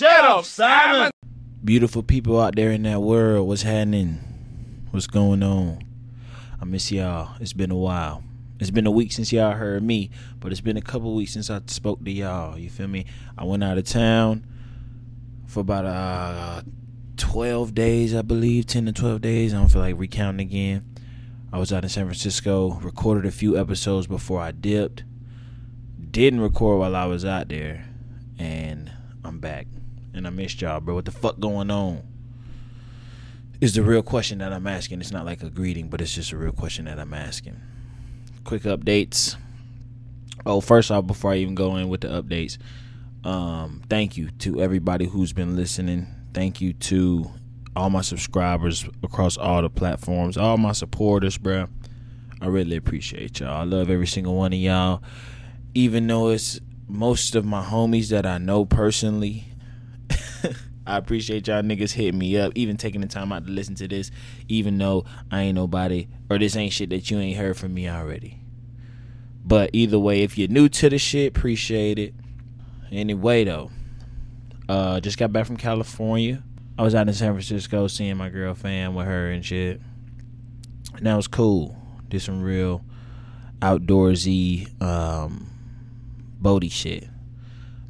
Shut up, Simon. Beautiful people out there in that world, what's happening? What's going on? I miss y'all. It's been a while. It's been a week since y'all heard me, but it's been a couple weeks since I spoke to y'all. You feel me? I went out of town for about uh 12 days, I believe, 10 to 12 days. I don't feel like recounting again. I was out in San Francisco, recorded a few episodes before I dipped. Didn't record while I was out there, and I'm back. And I missed y'all, bro. What the fuck going on? Is the real question that I'm asking. It's not like a greeting, but it's just a real question that I'm asking. Quick updates. Oh, first off, before I even go in with the updates, um, thank you to everybody who's been listening. Thank you to all my subscribers across all the platforms, all my supporters, bro. I really appreciate y'all. I love every single one of y'all. Even though it's most of my homies that I know personally. I appreciate y'all niggas hitting me up, even taking the time out to listen to this, even though I ain't nobody or this ain't shit that you ain't heard from me already. But either way, if you're new to the shit, appreciate it. Anyway, though, uh, just got back from California. I was out in San Francisco seeing my girl fam with her and shit. And that was cool. Did some real outdoorsy, um, boaty shit.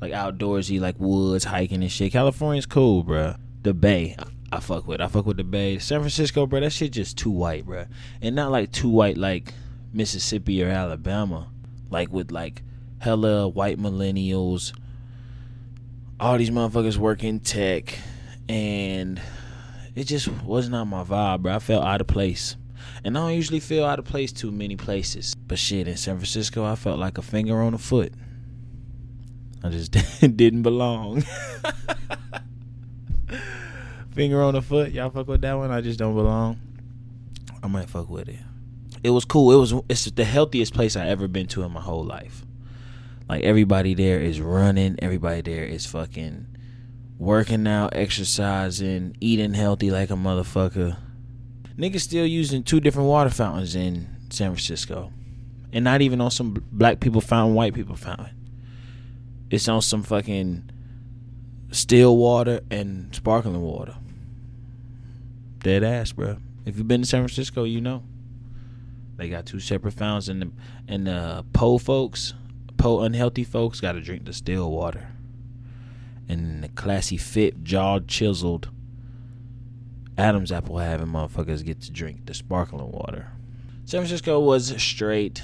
Like outdoorsy, like woods, hiking and shit. California's cool, bro. The Bay, I, I fuck with. I fuck with the Bay. San Francisco, bro, that shit just too white, bro. And not like too white like Mississippi or Alabama. Like with like hella white millennials. All these motherfuckers work in tech. And it just was not my vibe, bro. I felt out of place. And I don't usually feel out of place too many places. But shit, in San Francisco, I felt like a finger on a foot. I just didn't belong. finger on the foot, y'all fuck with that one. I just don't belong. I might fuck with it. It was cool. It was it's the healthiest place I ever been to in my whole life. Like everybody there is running. Everybody there is fucking working out, exercising, eating healthy like a motherfucker. Niggas still using two different water fountains in San Francisco. And not even on some black people fountain, white people fountain. It's on some fucking still water and sparkling water. Dead ass, bro. If you've been to San Francisco, you know. They got two separate fountains, and the and the po folks, po unhealthy folks, got to drink the still water. And the classy fit, jawed, chiseled Adam's apple having motherfuckers get to drink the sparkling water. San Francisco was straight.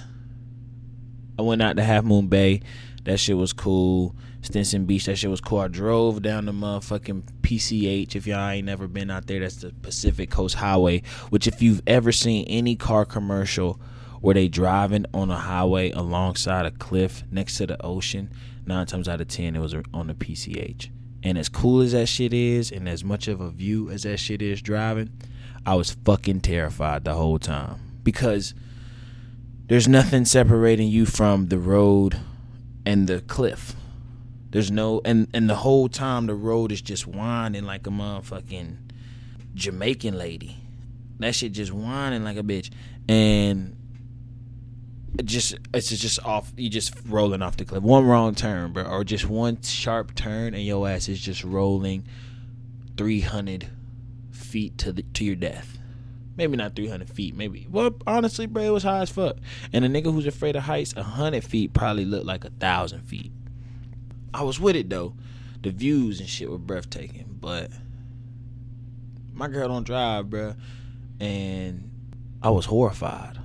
I went out to Half Moon Bay. That shit was cool. Stinson Beach, that shit was cool. I drove down the motherfucking PCH. If y'all ain't never been out there, that's the Pacific Coast Highway. Which, if you've ever seen any car commercial where they driving on a highway alongside a cliff next to the ocean, nine times out of ten it was on the PCH. And as cool as that shit is, and as much of a view as that shit is driving, I was fucking terrified the whole time because there's nothing separating you from the road and the cliff. There's no and and the whole time the road is just winding like a motherfucking Jamaican lady. That shit just whining like a bitch. And it just it's just off you just rolling off the cliff. One wrong turn, bro, or just one sharp turn and your ass is just rolling three hundred feet to the to your death. Maybe not 300 feet, maybe. Well, honestly, bro, it was high as fuck. And a nigga who's afraid of heights, 100 feet probably looked like a thousand feet. I was with it though. The views and shit were breathtaking, but my girl don't drive, bro, and I was horrified.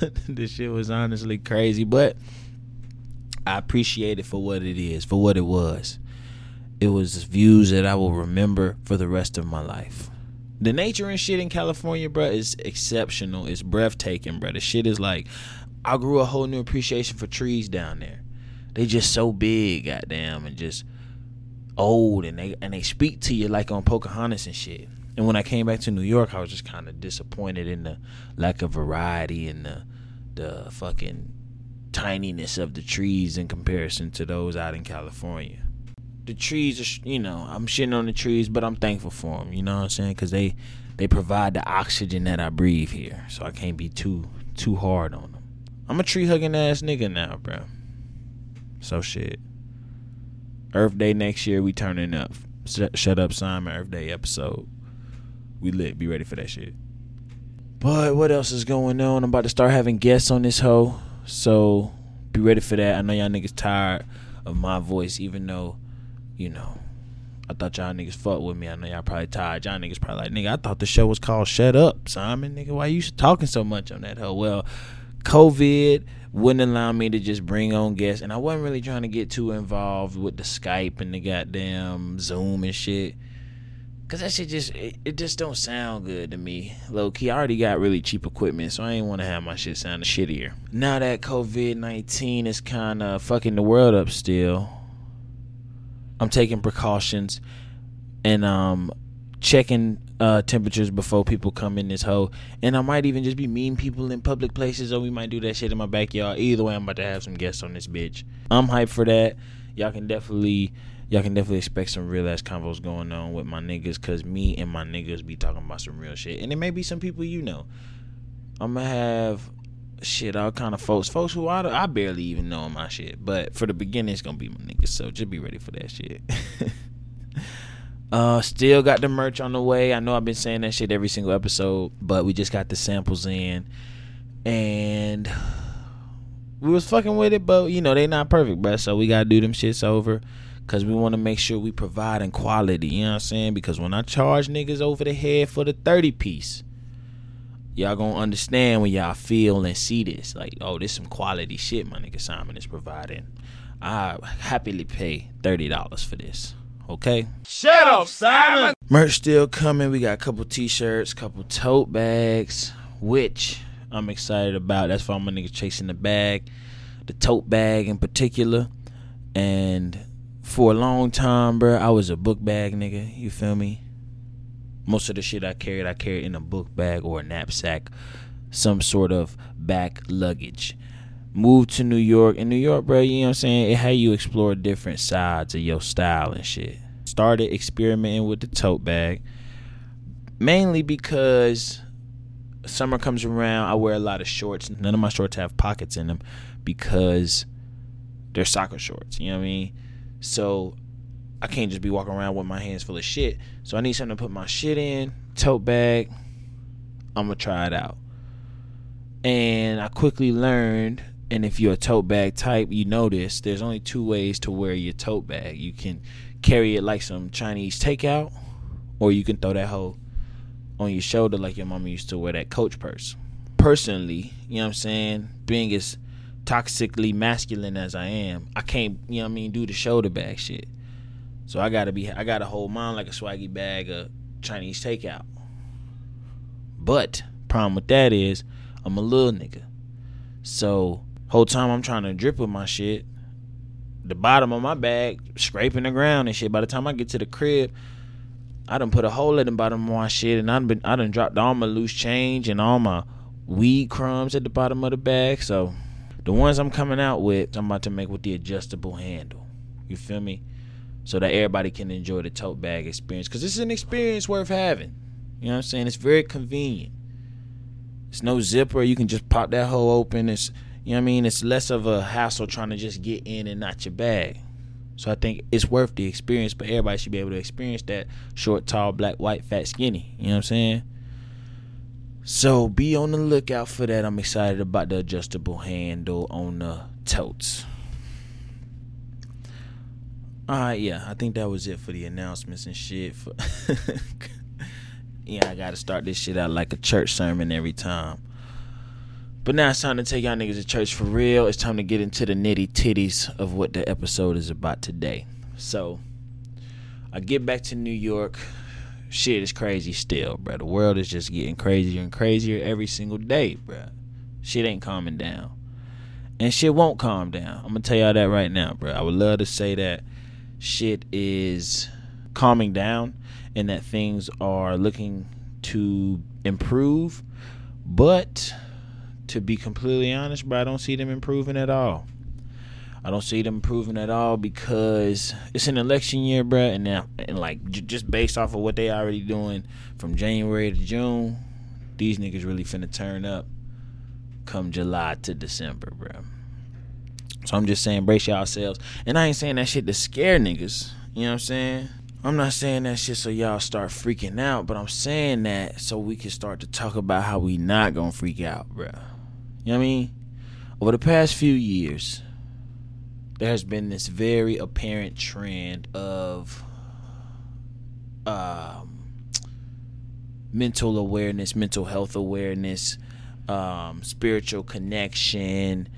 this shit was honestly crazy, but I appreciate it for what it is, for what it was. It was views that I will remember for the rest of my life. The nature and shit in California, bro, is exceptional. It's breathtaking, bro. The shit is like, I grew a whole new appreciation for trees down there. They just so big, goddamn, and just old, and they and they speak to you like on Pocahontas and shit. And when I came back to New York, I was just kind of disappointed in the lack of variety and the the fucking tininess of the trees in comparison to those out in California. The trees are, you know, I'm shitting on the trees, but I'm thankful for them. You know what I'm saying? Because they they provide the oxygen that I breathe here, so I can't be too too hard on them. I'm a tree hugging ass nigga now, bro. So shit. Earth Day next year, we turning up. Shut up, Simon. Earth Day episode. We lit. Be ready for that shit. But what else is going on? I'm about to start having guests on this hoe. So be ready for that. I know y'all niggas tired of my voice, even though, you know, I thought y'all niggas fuck with me. I know y'all probably tired. Y'all niggas probably like, nigga, I thought the show was called Shut Up, Simon. Nigga, why you talking so much on that hoe? Well, COVID wouldn't allow me to just bring on guests, and I wasn't really trying to get too involved with the Skype and the goddamn Zoom and shit. Cause that shit just it, it, just don't sound good to me. Low key, I already got really cheap equipment, so I ain't want to have my shit sound shittier. Now that COVID nineteen is kind of fucking the world up still, I'm taking precautions and um checking uh temperatures before people come in this hole. And I might even just be mean people in public places, or we might do that shit in my backyard. Either way, I'm about to have some guests on this bitch. I'm hyped for that. Y'all can definitely y'all can definitely expect some real ass convos going on with my niggas cause me and my niggas be talking about some real shit. And it may be some people you know. I'm gonna have shit, all kind of folks, folks who I, I barely even know my shit. But for the beginning, it's gonna be my niggas. So just be ready for that shit. uh, still got the merch on the way. I know I've been saying that shit every single episode, but we just got the samples in, and we was fucking with it. But you know they not perfect, bro. So we gotta do them shits over because we want to make sure we providing quality. You know what I'm saying? Because when I charge niggas over the head for the 30 piece, y'all gonna understand when y'all feel and see this. Like, oh, this some quality shit my nigga Simon is providing. I happily pay $30 for this. Okay? Shut up, Simon! Merch still coming. We got a couple t-shirts, couple tote bags, which I'm excited about. That's why my niggas chasing the bag. The tote bag in particular. And for a long time, bro, I was a book bag nigga. You feel me? Most of the shit I carried, I carried in a book bag or a knapsack, some sort of back luggage. Moved to New York. In New York, bro, you know what I'm saying? It had you explore different sides of your style and shit. Started experimenting with the tote bag. Mainly because summer comes around, I wear a lot of shorts. None of my shorts have pockets in them because they're soccer shorts. You know what I mean? So I can't just be walking around with my hands full of shit. So I need something to put my shit in, tote bag. I'm gonna try it out. And I quickly learned, and if you're a tote bag type, you know this, there's only two ways to wear your tote bag. You can carry it like some Chinese takeout, or you can throw that hoe on your shoulder like your mama used to wear that coach purse. Personally, you know what I'm saying? Being as toxically masculine as I am, I can't, you know what I mean, do the shoulder bag shit. So I gotta be, I gotta hold mine like a swaggy bag of Chinese takeout. But problem with that is, I'm a little nigga. So whole time I'm trying to drip with my shit, the bottom of my bag scraping the ground and shit. By the time I get to the crib, I done put a hole in the bottom of my shit, and I done been, I done dropped all my loose change and all my weed crumbs at the bottom of the bag. So the ones I'm coming out with, I'm about to make with the adjustable handle. You feel me? So that everybody can enjoy the tote bag experience. Because this is an experience worth having. You know what I'm saying? It's very convenient. It's no zipper. You can just pop that hole open. It's you know what I mean? It's less of a hassle trying to just get in and not your bag. So I think it's worth the experience, but everybody should be able to experience that short, tall, black, white, fat, skinny. You know what I'm saying? So be on the lookout for that. I'm excited about the adjustable handle on the totes. Alright, yeah, I think that was it for the announcements and shit. For yeah, I gotta start this shit out like a church sermon every time. But now it's time to take y'all niggas to church for real. It's time to get into the nitty titties of what the episode is about today. So, I get back to New York shit is crazy still, bro. The world is just getting crazier and crazier every single day, bro. Shit ain't calming down. And shit won't calm down. I'm gonna tell y'all that right now, bro. I would love to say that shit is calming down and that things are looking to improve. But to be completely honest, bro, I don't see them improving at all. I don't see them improving at all because it's an election year, bro, and now and like j- just based off of what they already doing from January to June, these niggas really finna turn up come July to December, bro. So I'm just saying, brace yourselves. And I ain't saying that shit to scare niggas. You know what I'm saying? I'm not saying that shit so y'all start freaking out, but I'm saying that so we can start to talk about how we not gonna freak out, bro. You know what I mean? Over the past few years, there has been this very apparent trend of um, mental awareness, mental health awareness, um, spiritual connection,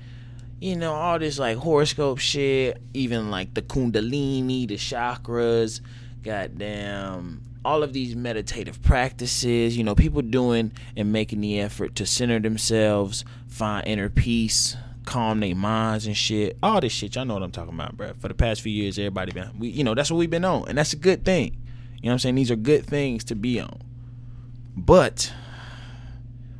you know, all this like horoscope shit, even like the Kundalini, the chakras, goddamn, all of these meditative practices, you know, people doing and making the effort to center themselves, find inner peace, calm their minds and shit. All this shit, y'all know what I'm talking about, bro. For the past few years, everybody been, we, you know, that's what we've been on, and that's a good thing. You know what I'm saying? These are good things to be on. But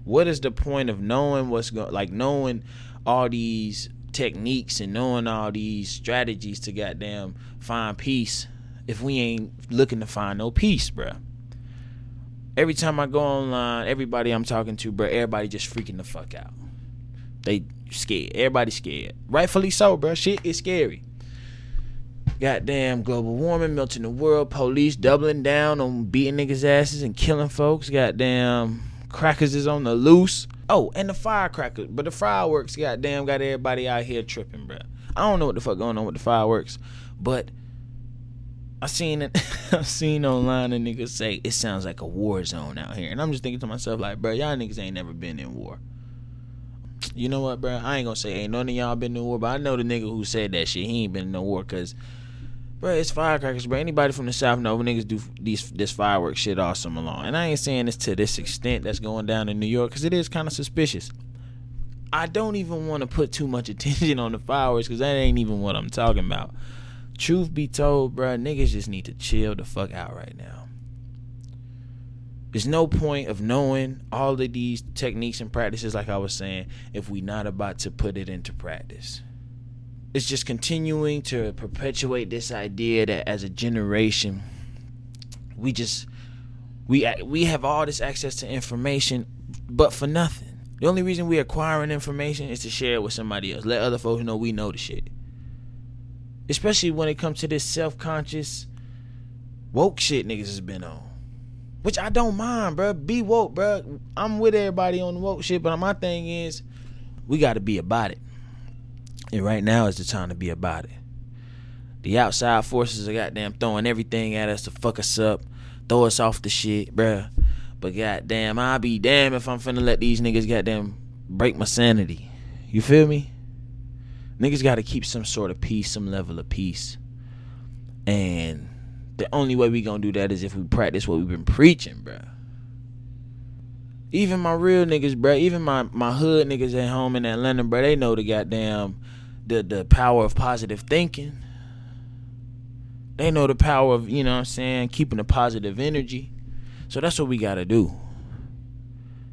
what is the point of knowing what's going, like knowing all these techniques and knowing all these strategies to goddamn find peace if we ain't looking to find no peace, bro? Every time I go online, everybody I'm talking to, bro, everybody just freaking the fuck out. They scared. Everybody scared. Rightfully so, bro. Shit is scary. Goddamn global warming, melting the world, police doubling down on beating niggas' asses and killing folks. Goddamn crackers is on the loose. Oh, and the firecrackers, but the fireworks, goddamn, got everybody out here tripping, bro. I don't know what the fuck going on with the fireworks, but I seen it. I seen online a niggas say it sounds like a war zone out here, and I'm just thinking to myself like, bro, y'all niggas ain't never been in war you know what, bro? I ain't gonna say ain't none of y'all been to war, but I know the nigga who said that shit. He ain't been in no war, cause, bro, it's firecrackers, bro. Anybody from the south know niggas do these this fireworks shit all summer long. And I ain't saying this to this extent that's going down in New York, cause it is kind of suspicious. I don't even want to put too much attention on the fireworks, cause that ain't even what I'm talking about. Truth be told, bro, niggas just need to chill the fuck out right now. There's no point of knowing all of these techniques and practices, like I was saying, if we not about to put it into practice. It's just continuing to perpetuate this idea that as a generation, we just we we have all this access to information, but for nothing. The only reason we acquiring information is to share it with somebody else. Let other folks know we know the shit. Especially when it comes to this self-conscious woke shit niggas has been on. Which I don't mind, bro. Be woke, bro. I'm with everybody on the woke shit, but my thing is, we got to be about it. And right now is the time to be about it. The outside forces are goddamn throwing everything at us to fuck us up, throw us off the shit, bruh. But goddamn, I'll be damn if I'm finna let these niggas goddamn break my sanity. You feel me? Niggas gotta keep some sort of peace, some level of peace. And the only way we gonna do that is if we practice what we've been preaching, bro. Even my real niggas, bro. Even my my hood niggas at home in Atlanta, bro. They know the goddamn the the power of positive thinking. They know the power of you know what I'm saying keeping a positive energy. So that's what we gotta do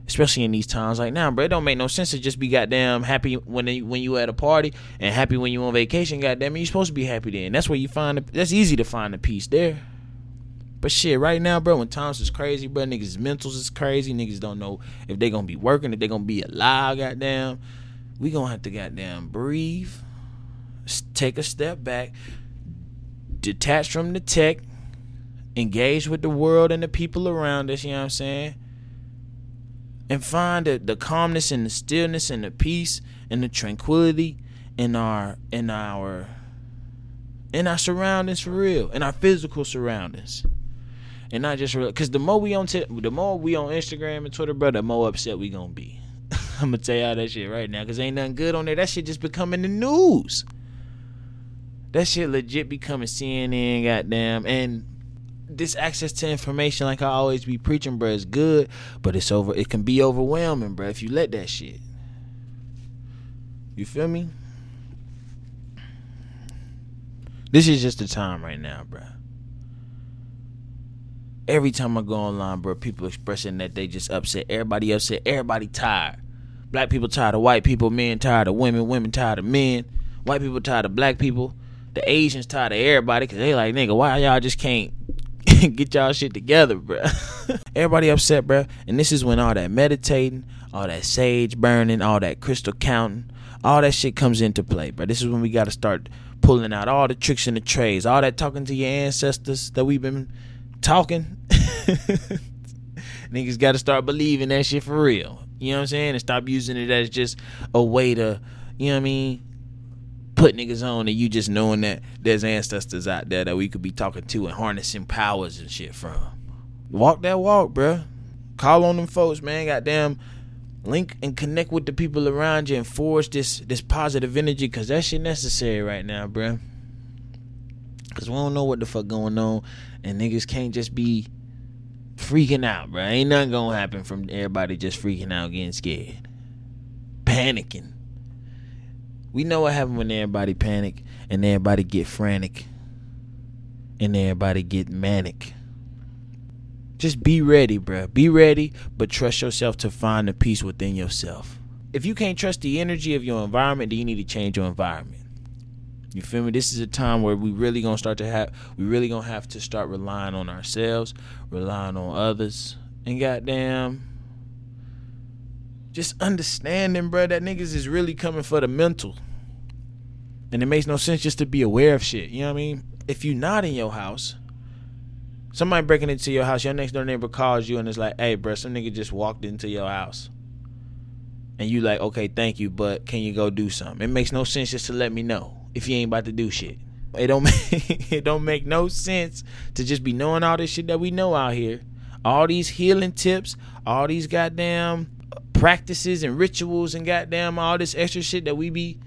especially in these times like now, bro. It don't make no sense to just be goddamn happy when they, when you at a party and happy when you on vacation. Goddamn, you supposed to be happy then. That's where you find. The, that's easy to find the peace there. But shit, right now, bro, when times is crazy, bro, niggas' mentals is crazy. Niggas don't know if they gonna be working, if they gonna be alive. Goddamn, we gonna have to goddamn breathe, take a step back, detach from the tech, engage with the world and the people around us. You know what I'm saying? and find the, the calmness and the stillness and the peace and the tranquility in our in our in our surroundings for real in our physical surroundings and not just real because the more we on t- the more we on instagram and twitter bro the more upset we gonna be i'm gonna tell y'all that shit right now because ain't nothing good on there that shit just becoming the news that shit legit becoming cnn goddamn and this access to information, like I always be preaching, bro, is good, but it's over. It can be overwhelming, bro, if you let that shit. You feel me? This is just the time right now, bro. Every time I go online, bro, people expressing that they just upset. Everybody upset. Everybody tired. Black people tired of white people. Men tired of women. Women tired of men. White people tired of black people. The Asians tired of everybody because they like, nigga, why y'all just can't get y'all shit together, bro. Everybody upset, bro. And this is when all that meditating, all that sage burning, all that crystal counting, All that shit comes into play, bro. This is when we got to start pulling out all the tricks and the trades, all that talking to your ancestors that we've been talking. Niggas got to start believing that shit for real. You know what I'm saying? And stop using it as just a way to, you know what I mean? Put niggas on and you just knowing that there's ancestors out there that we could be talking to and harnessing powers and shit from. Walk that walk, bruh. Call on them folks, man. Goddamn link and connect with the people around you and forge this this positive energy because that shit necessary right now, bruh. Cause we don't know what the fuck going on, and niggas can't just be freaking out, bruh. Ain't nothing gonna happen from everybody just freaking out, getting scared, panicking. We know what happens when everybody panic and everybody get frantic and everybody get manic. Just be ready, bruh. Be ready, but trust yourself to find the peace within yourself. If you can't trust the energy of your environment, then you need to change your environment. You feel me? This is a time where we really gonna start to have we really gonna have to start relying on ourselves, relying on others, and goddamn just understanding, bro, that niggas is really coming for the mental. And it makes no sense just to be aware of shit. You know what I mean? If you're not in your house, somebody breaking into your house, your next door neighbor calls you and it's like, hey, bro, some nigga just walked into your house. And you like, okay, thank you, but can you go do something? It makes no sense just to let me know if you ain't about to do shit. It don't make, it don't make no sense to just be knowing all this shit that we know out here. All these healing tips, all these goddamn practices and rituals and goddamn all this extra shit that we be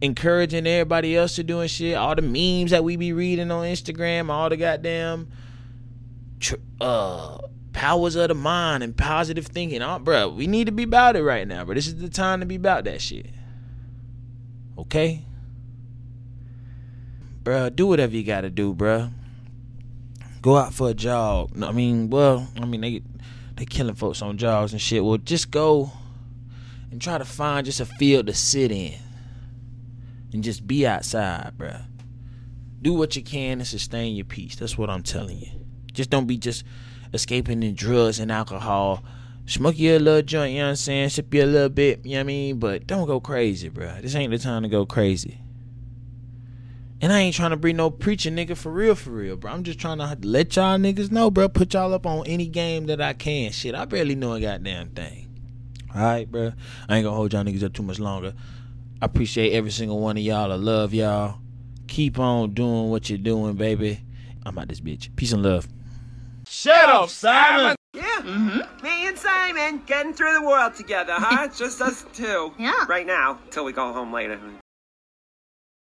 encouraging everybody else to do and shit. All the memes that we be reading on Instagram, all the goddamn uh powers of the mind and positive thinking. Oh, bro, we need to be about it right now, bro. This is the time to be about that shit. Okay? Bro, do whatever you gotta do, bro. Go out for a jog. I mean, well, I mean they they killing folks on jogs and shit. Well, just go and try to find just a field to sit in and just be outside, bro. Do what you can to sustain your peace. That's what I'm telling you. Just don't be just escaping in drugs and alcohol. Smoke your little joint, you know what I'm saying? Sip you a little bit, you know what I mean? But don't go crazy, bro. This ain't the time to go crazy. And I ain't trying to bring no preacher nigga for real, for real, bro. I'm just trying to let y'all niggas know, bro. Put y'all up on any game that I can. Shit, I barely know a goddamn thing. Alright, bro. I ain't gonna hold y'all niggas up too much longer. I appreciate every single one of y'all. I love y'all. Keep on doing what you're doing, baby. I'm out this bitch. Peace and love. Shut up, Simon! Yeah. Mm-hmm. Me and Simon getting through the world together, huh? Just us two. Yeah. Right now, till we go home later.